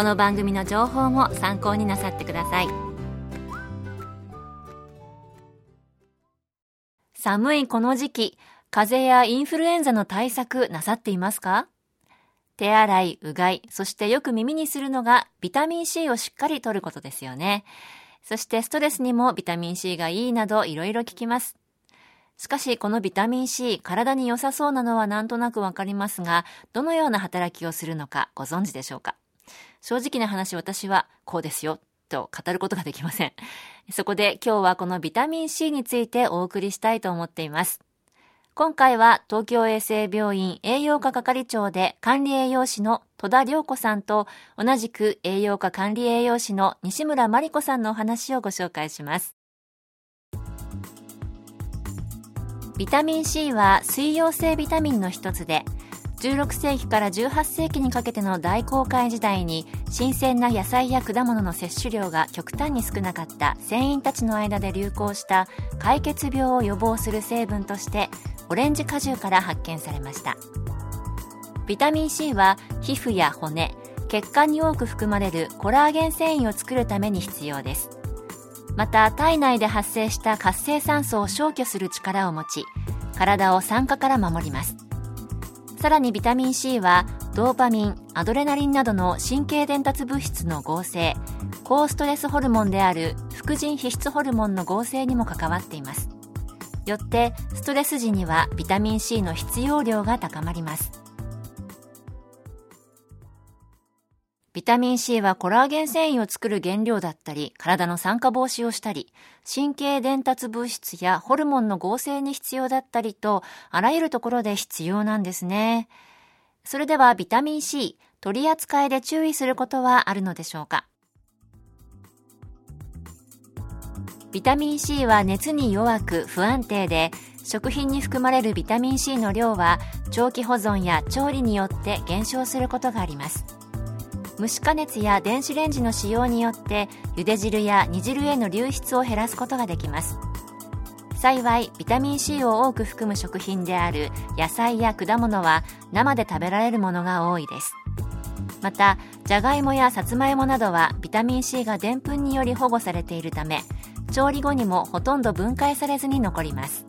この番組の情報も参考になさってください寒いこの時期風邪やインフルエンザの対策なさっていますか？手洗い、うがい、そしてよく耳にするのがビタミン C をしっかりとることですよね。そしてストレスにもビタミン C がいいなどいろいろ聞きます。しかし、このビタミン C、体に良さそうなのはなんとなくわかりますが、どのような働きをするのかご存知でしょうか？正直な話、私はこうですよ、と語ることができません。そこで今日はこのビタミン C についてお送りしたいと思っています。今回は東京衛生病院栄養科係長で管理栄養士の戸田良子さんと同じく栄養科管理栄養士の西村真理子さんのお話をご紹介します。ビタミン C は水溶性ビタミンの一つで16世紀から18世紀にかけての大航海時代に新鮮な野菜や果物の摂取量が極端に少なかった船員たちの間で流行した解血病を予防する成分としてオレンジ果汁から発見されました。ビタミン C は皮膚や骨血管に多く含まれるコラーゲン繊維を作るために必要です。また体内で発生した活性酸素を消去する力を持ち体を酸化から守ります。さらにビタミン C はドーパミンアドレナリンなどの神経伝達物質の合成高ストレスホルモンである副腎皮質ホルモンの合成にも関わっています。よってストレス時にはビタミン C の必要量が高まります。ビタミン C はコラーゲン繊維を作る原料だったり、体の酸化防止をしたり、神経伝達物質やホルモンの合成に必要だったりと、あらゆるところで必要なんですね。それではビタミン C、取り扱いで注意することはあるのでしょうか？ビタミン C は熱に弱く不安定で、食品に含まれるビタミン C の量は長期保存や調理によって減少することがあります。蒸し加熱や電子レンジの使用によって茹で汁や煮汁への流出を減らすことができます。幸いビタミン C を多く含む食品である野菜や果物は生で食べられるものが多いです。またじゃがいもやさつまいもなどはビタミン C がでんぷんにより保護されているため調理後にもほとんど分解されずに残ります。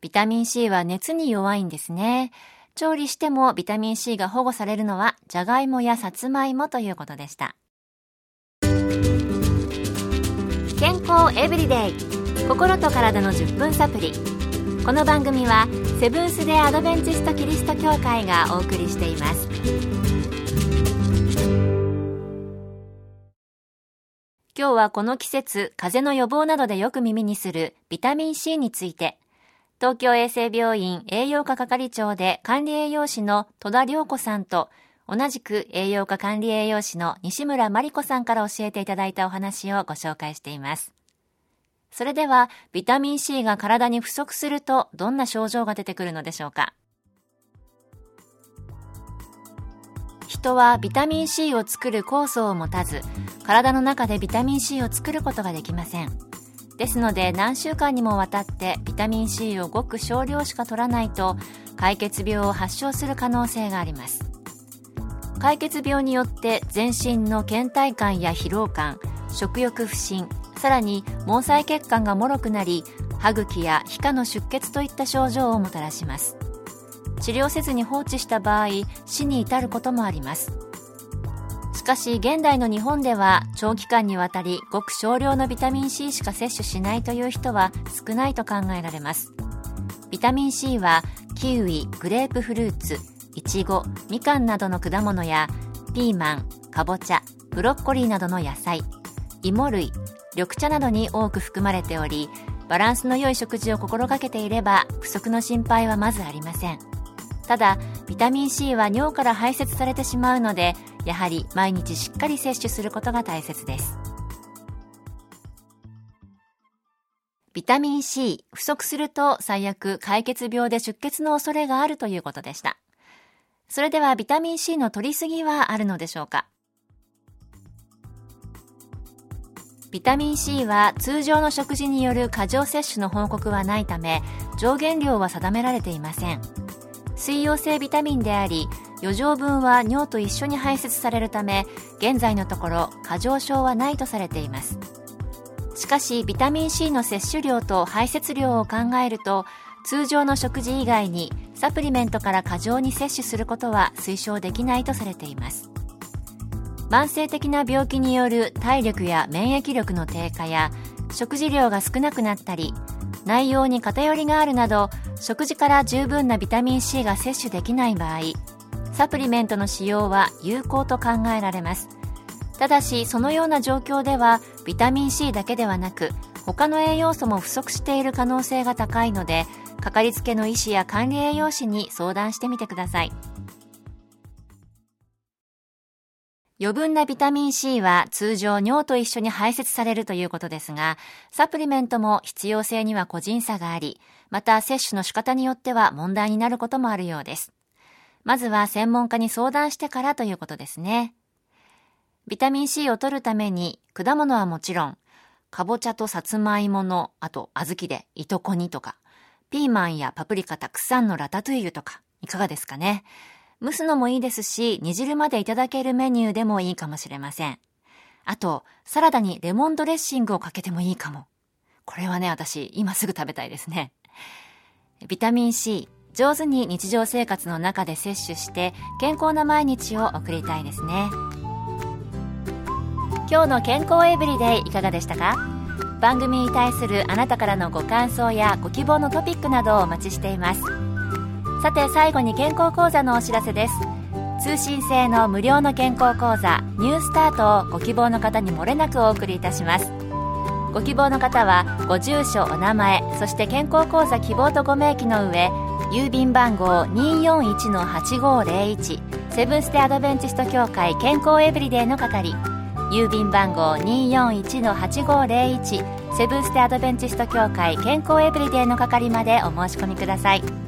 ビタミン C は熱に弱いんですね。調理してもビタミン C が保護されるのはじゃがいもやさつまいもということでした。健康エブリデイ。心と体の10分サプリこの番組はセブンス・デ・アドベンチスト・キリスト教会がお送りしています。今日はこの季節風邪の予防などでよく耳にするビタミン C について東京衛生病院栄養科係長で管理栄養士の戸田良子さんと、同じく栄養科管理栄養士の西村真理子さんから教えていただいたお話をご紹介しています。それでは、ビタミン C が体に不足するとどんな症状が出てくるのでしょうか？人はビタミン C を作る酵素を持たず、体の中でビタミン C を作ることができません。ですので何週間にもわたってビタミン C をごく少量しか取らないと解決病を発症する可能性があります。解決病によって全身の倦怠感や疲労感食欲不振さらに毛細血管が脆くなり歯茎や皮下の出血といった症状をもたらします。治療せずに放置した場合死に至ることもあります。かし現代の日本では長期間にわたりごく少量のビタミン C しか摂取しないという人は少ないと考えられます。ビタミン C はキウイグレープフルーツいちごみかんなどの果物やピーマンかぼちゃブロッコリーなどの野菜芋類緑茶などに多く含まれておりバランスの良い食事を心がけていれば不足の心配はまずありません。ただビタミン C は尿から排泄されてしまうのでやはり毎日しっかり摂取することが大切です。ビタミン C 不足すると最悪解決病で出血の恐れがあるということでした。それではビタミン C の取りすぎはあるのでしょうか。ビタミン C は通常の食事による過剰摂取の報告はないため上限量は定められていません。水溶性ビタミンであり余剰分は尿と一緒に排泄されるため現在のところ過剰症はないとされています。しかしビタミン C の摂取量と排泄量を考えると通常の食事以外にサプリメントから過剰に摂取することは推奨できないとされています。慢性的な病気による体力や免疫力の低下や食事量が少なくなったり内容に偏りがあるなど食事から十分なビタミン C が摂取できない場合サプリメントの使用は有効と考えられます。ただしそのような状況ではビタミン C だけではなく他の栄養素も不足している可能性が高いのでかかりつけの医師や管理栄養士に相談してみてください。余分なビタミン C は通常尿と一緒に排泄されるということですが、サプリメントも必要性には個人差があり、また摂取の仕方によっては問題になることもあるようです。まずは専門家に相談してからということですね。ビタミン C を取るために果物はもちろん、かぼちゃとさつまいもの、あと小豆で糸こにとか、ピーマンやパプリカたくさんのラタトゥイユとか、いかがですかね。蒸すのもいいですし、煮汁までいただけるメニューでもいいかもしれません。あと、サラダにレモンドレッシングをかけてもいいかも。これはね、私、今すぐ食べたいですね。ビタミン C、上手に日常生活の中で摂取して、健康な毎日を送りたいですね。今日の健康エブリデイいかがでしたか？番組に対するあなたからのご感想やご希望のトピックなどをお待ちしています。さて最後に健康講座のお知らせです。通信制の無料の健康講座ニュースタートをご希望の方にもれなくお送りいたします。ご希望の方はご住所お名前そして健康講座希望とご明記の上郵便番号241-8501セブンステアドベンチスト協会健康エブリデイの係。郵便番号241-8501セブンステアドベンチスト協会健康エブリデイの係までお申し込みください。